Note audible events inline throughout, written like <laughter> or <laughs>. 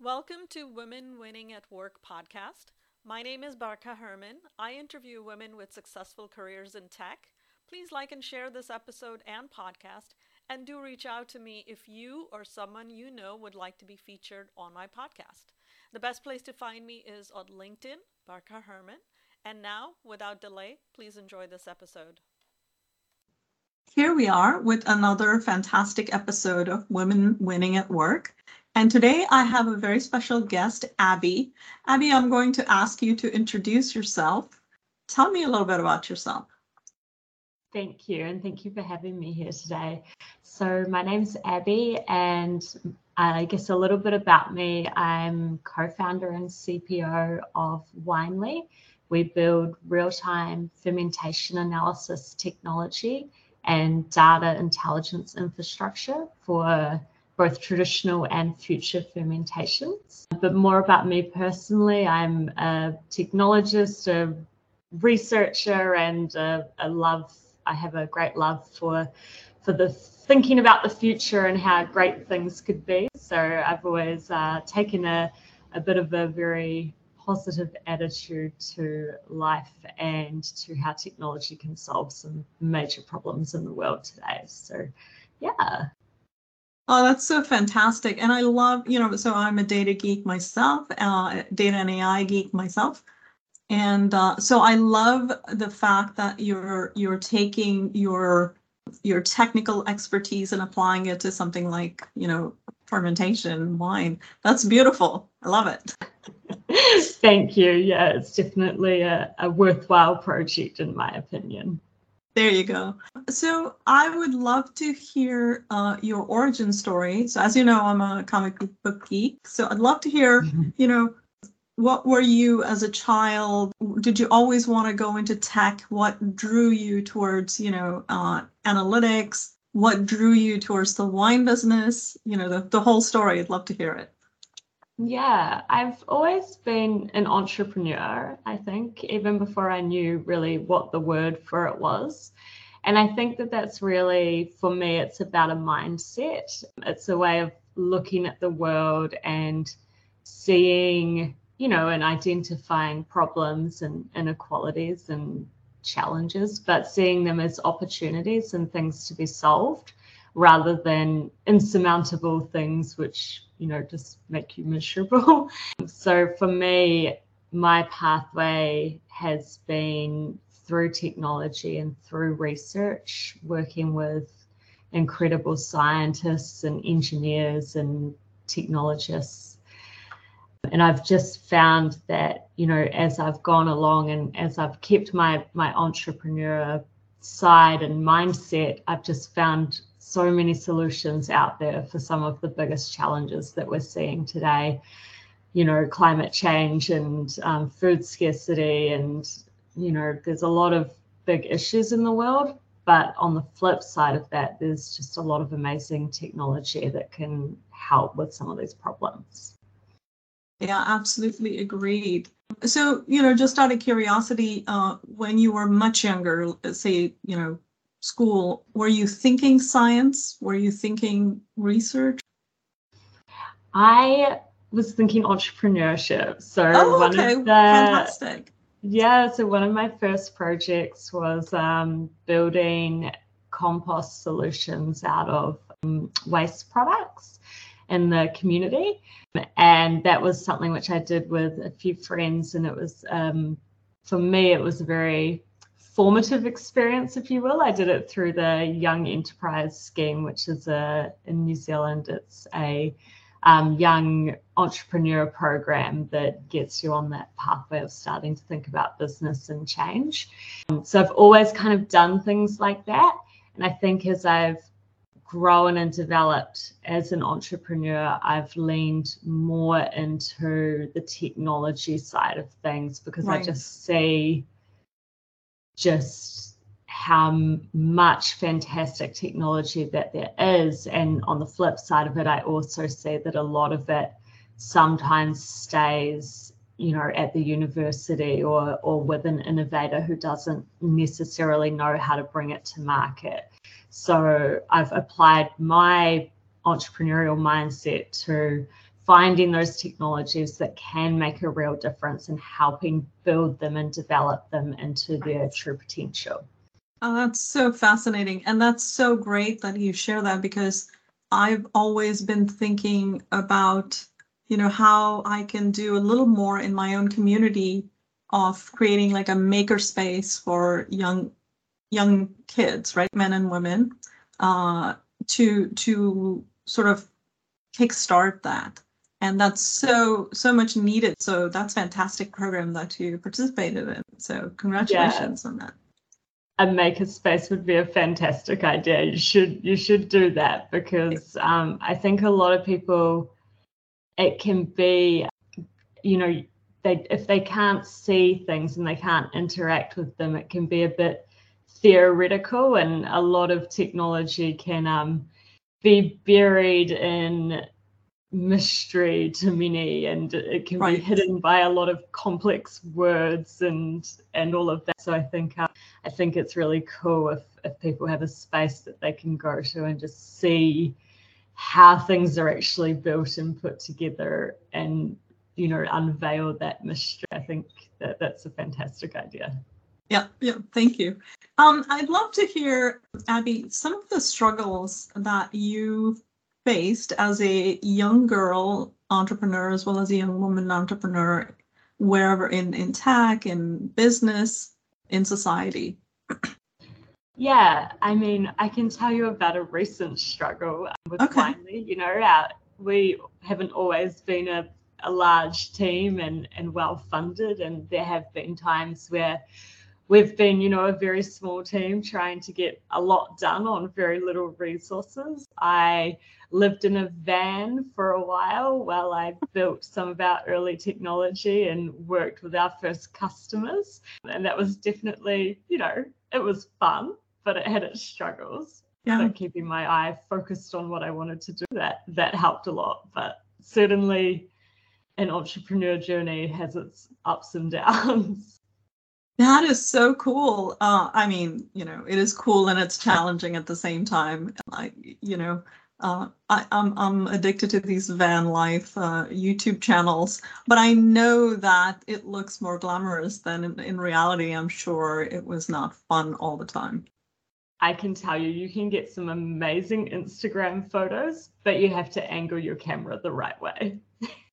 Welcome to Women Winning at Work podcast. My name is Barka Herman. I interview women with successful careers in tech. Please like and share this episode and podcast, and do reach out to me if you or someone you know would like to be featured on my podcast. The best place to find me is on LinkedIn, Barka Herman. And now, without delay, please enjoy this episode. Here we are with another fantastic episode of Women Winning at Work. And today I have a very special guest, Abby. Abby, I'm going to ask you to introduce yourself. Tell me a little bit about yourself. Thank you, and thank you for having me here today. So, my name's Abby, and I guess a little bit about me. I'm co founder and CPO of Winely. We build real time fermentation analysis technology and data intelligence infrastructure for both traditional and future fermentations. But more about me personally, I'm a technologist, a researcher, and a, a love. I have a great love for for the thinking about the future and how great things could be. So I've always uh, taken a, a bit of a very positive attitude to life and to how technology can solve some major problems in the world today. So, yeah. Oh, that's so fantastic. And I love, you know, so I'm a data geek myself, uh, data and AI geek myself. And uh, so I love the fact that you're you're taking your your technical expertise and applying it to something like, you know, fermentation, wine. That's beautiful. I love it. <laughs> Thank you. Yeah, it's definitely a, a worthwhile project in my opinion. There you go. So I would love to hear uh, your origin story. So as you know, I'm a comic book geek. So I'd love to hear, mm-hmm. you know, what were you as a child? Did you always want to go into tech? What drew you towards, you know, uh, analytics? What drew you towards the wine business? You know, the, the whole story. I'd love to hear it. Yeah, I've always been an entrepreneur, I think, even before I knew really what the word for it was. And I think that that's really, for me, it's about a mindset. It's a way of looking at the world and seeing, you know, and identifying problems and inequalities and challenges, but seeing them as opportunities and things to be solved rather than insurmountable things which you know just make you miserable. <laughs> So for me my pathway has been through technology and through research working with incredible scientists and engineers and technologists and i've just found that you know as i've gone along and as i've kept my my entrepreneur side and mindset i've just found so many solutions out there for some of the biggest challenges that we're seeing today. You know, climate change and um, food scarcity, and you know, there's a lot of big issues in the world. But on the flip side of that, there's just a lot of amazing technology that can help with some of these problems. Yeah, absolutely agreed. So, you know, just out of curiosity, uh, when you were much younger, say, you know, school, were you thinking science? Were you thinking research? I was thinking entrepreneurship. So oh, one okay. of the, fantastic. Yeah, so one of my first projects was um, building compost solutions out of um, waste products in the community. And that was something which I did with a few friends. And it was, um, for me, it was a very formative experience, if you will. I did it through the Young Enterprise Scheme, which is a in New Zealand. It's a um, young entrepreneur program that gets you on that pathway of starting to think about business and change. Um, so I've always kind of done things like that, and I think as I've grown and developed as an entrepreneur, I've leaned more into the technology side of things because right. I just see just how much fantastic technology that there is. And on the flip side of it, I also see that a lot of it sometimes stays you know at the university or or with an innovator who doesn't necessarily know how to bring it to market so i've applied my entrepreneurial mindset to finding those technologies that can make a real difference and helping build them and develop them into their true potential. Oh, that's so fascinating. And that's so great that you share that because I've always been thinking about, you know, how I can do a little more in my own community of creating like a maker space for young young kids, right? Men and women, uh, to to sort of kickstart that and that's so so much needed so that's fantastic program that you participated in so congratulations yeah. on that a maker space would be a fantastic idea you should you should do that because um, i think a lot of people it can be you know they if they can't see things and they can't interact with them it can be a bit theoretical and a lot of technology can um, be buried in mystery to many and it can right. be hidden by a lot of complex words and and all of that. So i think uh, i think it's really cool if if people have a space that they can go to and just see how things are actually built and put together and you know unveil that mystery. I think that that's a fantastic idea yeah yeah thank you um i'd love to hear abby some of the struggles that you faced as a young girl entrepreneur as well as a young woman entrepreneur wherever in in tech in business in society yeah i mean i can tell you about a recent struggle with okay. finally you know our, we haven't always been a, a large team and and well funded and there have been times where we've been, you know, a very small team trying to get a lot done on very little resources. I lived in a van for a while while I built some of our early technology and worked with our first customers. And that was definitely, you know, it was fun, but it had its struggles. Yeah. But keeping my eye focused on what I wanted to do, that that helped a lot. But certainly an entrepreneur journey has its ups and <laughs> downs. That is so cool. Uh, I mean, you know, it is cool and it's challenging at the same time. I, you know, uh, I, am I'm, I'm addicted to these van life uh, YouTube channels, but I know that it looks more glamorous than in, in reality. I'm sure it was not fun all the time. I can tell you, you can get some amazing Instagram photos, but you have to angle your camera the right way. <laughs>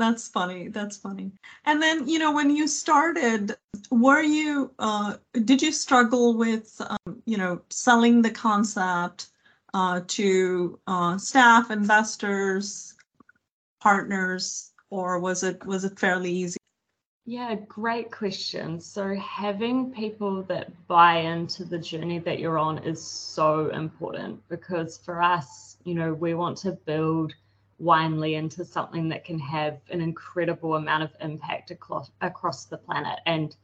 That's funny. That's funny. And then, you know, when you started, were you, uh, did you struggle with, um, you know, selling the concept uh, to uh, staff, investors, partners, or was it was it fairly easy? Yeah, great question. So having people that buy into the journey that you're on is so important because for us, you know, we want to build Winely into something that can have an incredible amount of impact across across the planet. And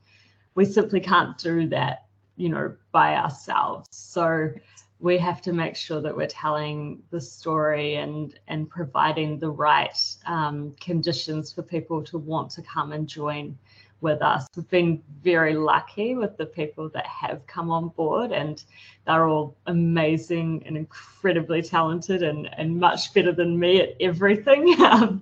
we simply can't do that, you know, by ourselves. So we have to make sure that we're telling the story and and providing the right um, conditions for people to want to come and join with us. We've been very lucky with the people that have come on board, and they're all amazing and incredibly talented and, and much better than me at everything. <laughs> Um,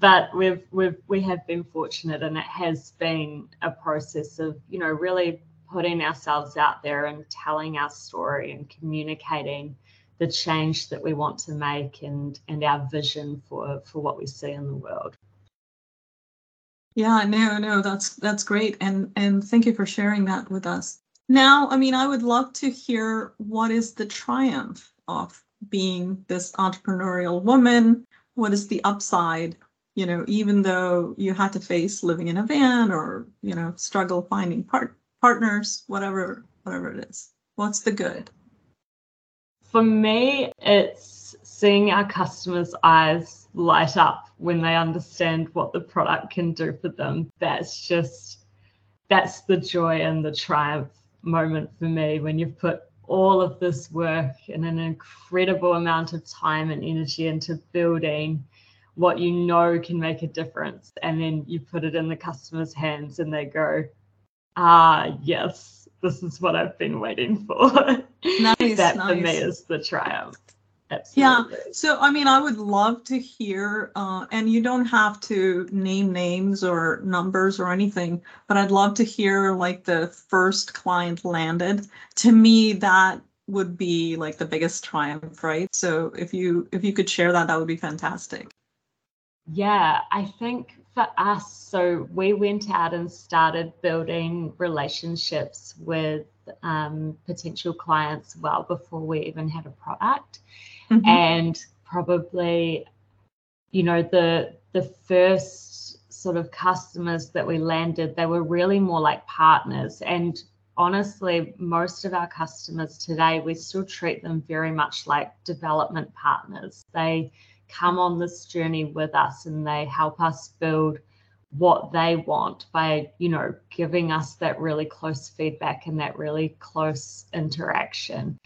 but we've we've we have been fortunate, and it has been a process of you know really putting ourselves out there and telling our story and communicating the change that we want to make and and our vision for for what we see in the world. Yeah, no, no, that's that's great, and and thank you for sharing that with us. Now, I mean, I would love to hear what is the triumph of being this entrepreneurial woman. What is the upside? You know, even though you had to face living in a van or you know struggle finding part partners, whatever whatever it is. What's the good? For me, it's seeing our customers' eyes light up when they understand what the product can do for them. That's just that's the joy and the triumph moment for me when you've put all of this work and an incredible amount of time and energy into building what you know can make a difference and then you put it in the customer's hands and they go ah yes this is what i've been waiting for <laughs> nice, that nice. for me is the triumph Absolutely. Yeah. So, I mean, I would love to hear, uh, and you don't have to name names or numbers or anything, but I'd love to hear like the first client landed. To me, that would be like the biggest triumph, right? So, if you if you could share that, that would be fantastic. Yeah, I think for us, so we went out and started building relationships with um, potential clients well before we even had a product. Mm-hmm. And probably, you know, the the first sort of customers that we landed, they were really more like partners. And honestly, most of our customers today, we still treat them very much like development partners. They come on this journey with us and they help us build what they want by you know giving us that really close feedback and that really close interaction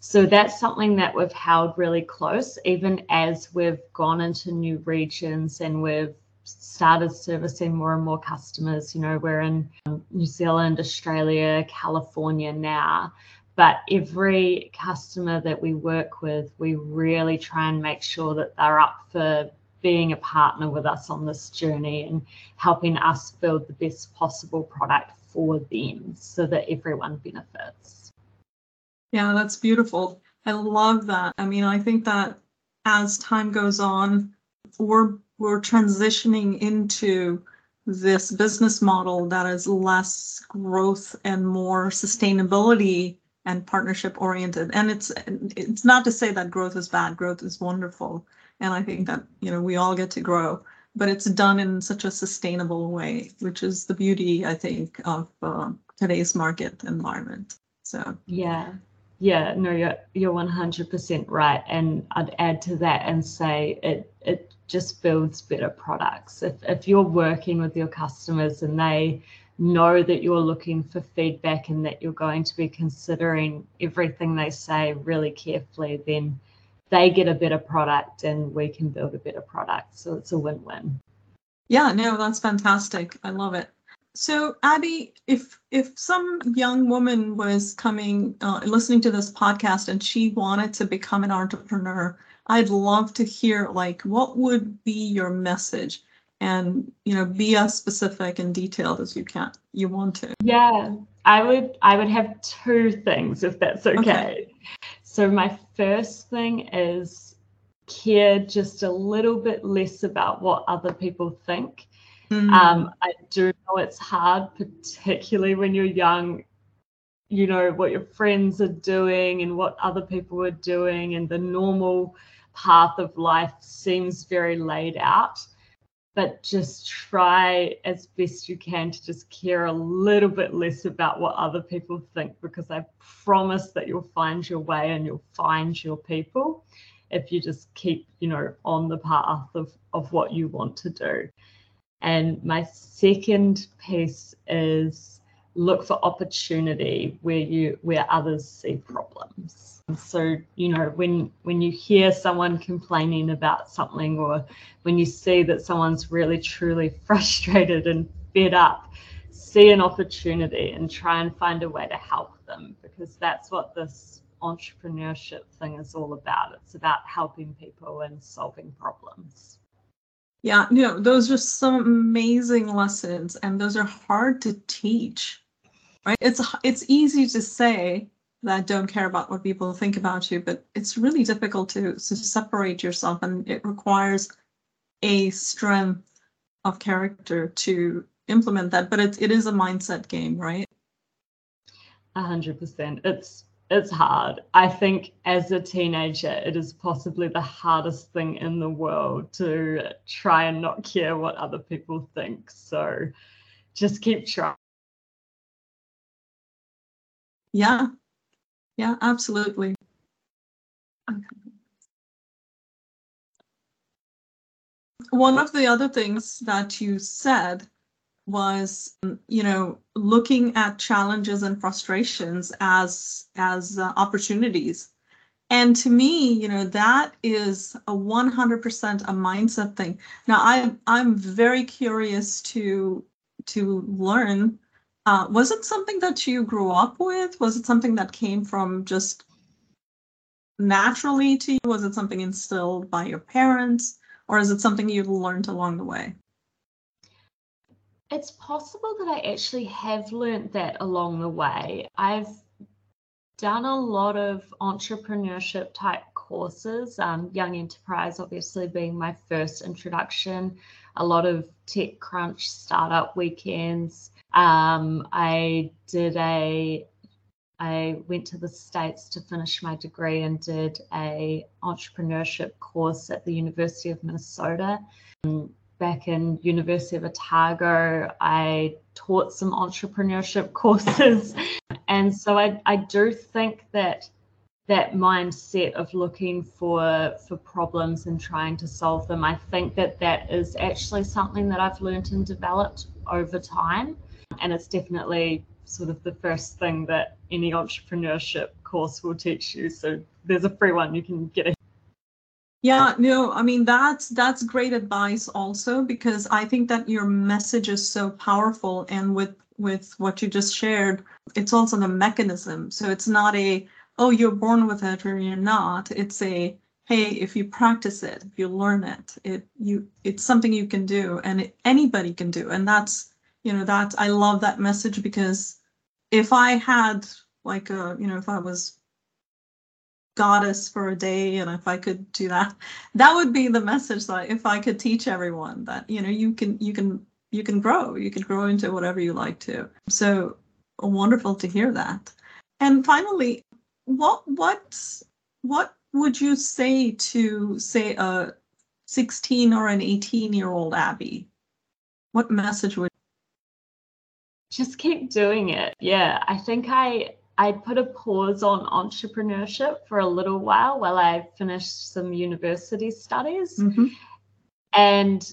so that's something that we've held really close even as we've gone into new regions and we've started servicing more and more customers you know we're in um, new zealand australia california now but every customer that we work with we really try and make sure that they're up for being a partner with us on this journey and helping us build the best possible product for them so that everyone benefits. Yeah, that's beautiful. I love that. I mean, I think that as time goes on, we're we're transitioning into this business model that is less growth and more sustainability and partnership oriented. And it's it's not to say that growth is bad. Growth is wonderful and i think that you know we all get to grow but it's done in such a sustainable way which is the beauty i think of uh, today's market environment so yeah yeah no you're you're 100% right and i'd add to that and say it it just builds better products if, if you're working with your customers and they know that you're looking for feedback and that you're going to be considering everything they say really carefully then they get a better product and we can build a better product. So it's a win win. Yeah, no, that's fantastic. I love it. So Abby, if if some young woman was coming uh, listening to this podcast and she wanted to become an entrepreneur, I'd love to hear like what would be your message and you know be as specific and detailed as you can you want to. Yeah, I would I would have two things if that's okay. okay. So, my first thing is care just a little bit less about what other people think. Mm. Um, I do know it's hard, particularly when you're young. You know what your friends are doing and what other people are doing, and the normal path of life seems very laid out but just try as best you can to just care a little bit less about what other people think because I promise that you'll find your way and you'll find your people if you just keep, you know, on the path of, of what you want to do. And my second piece is look for opportunity where you where others see problems. So you know when when you hear someone complaining about something or when you see that someone's really truly <laughs> frustrated and fed up see an opportunity and try and find a way to help them because that's what this entrepreneurship thing is all about. It's about helping people and solving problems yeah you know those are some amazing lessons and those are hard to teach right it's it's easy to say that don't care about what people think about you, but it's really difficult to, to separate yourself and it requires a strength of character to implement that. But it, it is a mindset game, right? A hundred percent. It's it's hard. I think as a teenager, it is possibly the hardest thing in the world to try and not care what other people think. So just keep trying. Yeah, yeah, absolutely. One of the other things that you said was you know looking at challenges and frustrations as as uh, opportunities and to me you know that is a 100% a mindset thing now i i'm very curious to to learn uh, was it something that you grew up with? Was it something that came from just naturally to you? Was it something instilled by your parents, or is it something you learned along the way? It's possible that I actually have learned that along the way. I've done a lot of entrepreneurship type courses, um, Young Enterprise obviously being my first introduction, a lot of TechCrunch startup weekends. Um, I did a I went to the States to finish my degree and did a entrepreneurship course at the University of Minnesota. Back in University of Otago, I taught some entrepreneurship <laughs> courses. And so I, I do think that that mindset of looking for for problems and trying to solve them, I think that that is actually something that I've learned and developed over time. And it's definitely sort of the first thing that any entrepreneurship course will teach you. So there's a free one you can get. Yeah, no, I mean that's that's great advice also because I think that your message is so powerful and with with what you just shared, it's also the mechanism. So it's not a oh you're born with it or you're not. It's a hey if you practice it, if you learn it, it you it's something you can do and it, anybody can do. And that's you know that I love that message because if I had like a, you know, if I was goddess for a day and if I could do that, that would be the message that if I could teach everyone that, you know, you can, you can, you can grow, you can grow into whatever you like to. So wonderful to hear that. And finally, what, what, what would you say to say a 16 or an 18 year old Abby? What message would just keep doing it. Yeah, I think I I put a pause on entrepreneurship for a little while while I finished some university studies. Mm-hmm. And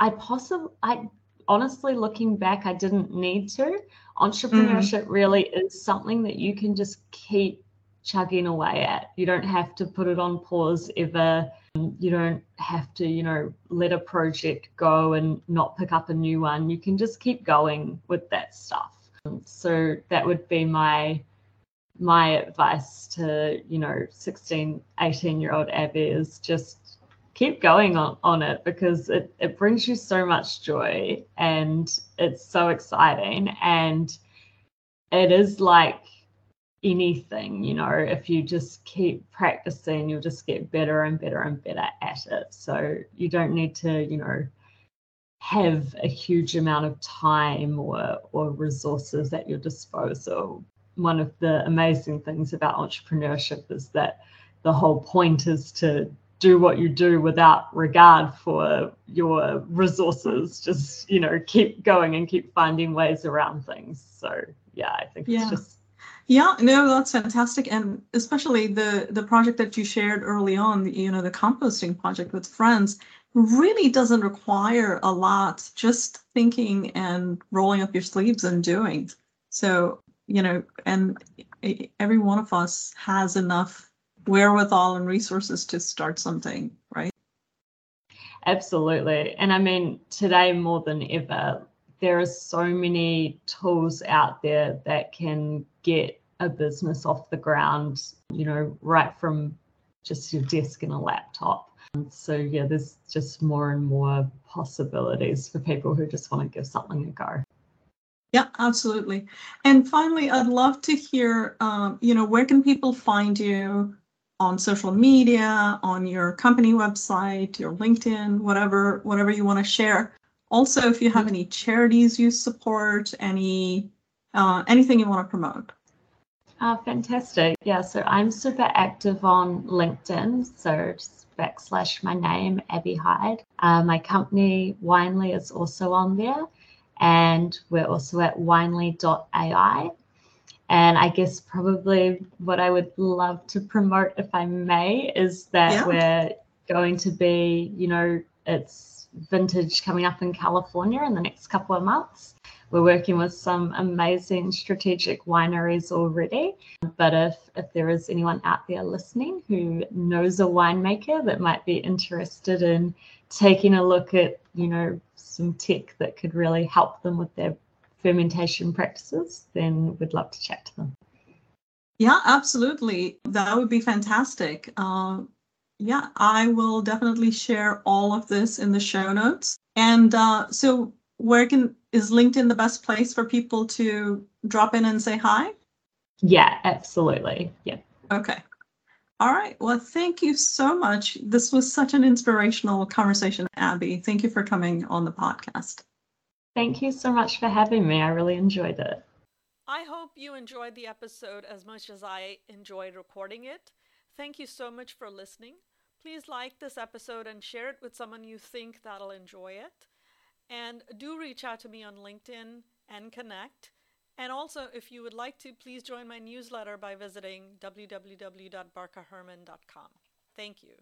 I possibly I honestly looking back I didn't need to. Entrepreneurship mm-hmm. really is something that you can just keep chugging away at. You don't have to put it on pause ever. You don't have to, you know, let a project go and not pick up a new one. You can just keep going with that stuff. Um, so that would be my my advice to, you know, 16, 18 year old Abby is just keep going on, on it because it, it brings you so much joy and it's so exciting and it is like anything you know if you just keep practicing you'll just get better and better and better at it. So you don't need to you know have a huge amount of time or or resources at your disposal. One of the amazing things about entrepreneurship is that the whole point is to do what you do without regard for your resources. Just you know keep going and keep finding ways around things. So yeah i think yeah. it's just yeah, no, that's fantastic, and especially the the project that you shared early on, you know, the composting project with friends, really doesn't require a lot. Just thinking and rolling up your sleeves and doing. So you know, and every one of us has enough wherewithal and resources to start something, right? Absolutely, and I mean today more than ever, there are so many tools out there that can get a business off the ground, you know, right from just your desk and a laptop. So, yeah, there's just more and more possibilities for people who just want to give something a go. Yeah, absolutely. And finally, I'd love to hear, um, you know, where can people find you on social media, on your company website, your LinkedIn, whatever, whatever you want to share. Also, if you have any charities you support, any uh, anything you want to promote. Oh, fantastic. Yeah, so I'm super active on LinkedIn. So just backslash my name, Abby Hyde. Uh, my company, Winely, is also on there. And we're also at winely.ai. And I guess probably what I would love to promote, if I may, is that yeah. we're going to be, you know, it's vintage coming up in California in the next couple of months. We're working with some amazing strategic wineries already. But if, if there is anyone out there listening who knows a winemaker that might be interested in taking a look at, you know, some tech that could really help them with their fermentation practices, then we'd love to chat to them. Yeah, absolutely. That would be fantastic. Uh, yeah, I will definitely share all of this in the show notes. And uh, so, where can is LinkedIn the best place for people to drop in and say hi? Yeah, absolutely. Yeah. Okay. All right. Well, thank you so much. This was such an inspirational conversation, Abby. Thank you for coming on the podcast. Thank you so much for having me. I really enjoyed it. I hope you enjoyed the episode as much as I enjoyed recording it. Thank you so much for listening. Please like this episode and share it with someone you think that'll enjoy it. And do reach out to me on LinkedIn and connect. And also, if you would like to, please join my newsletter by visiting www.barkaherman.com. Thank you.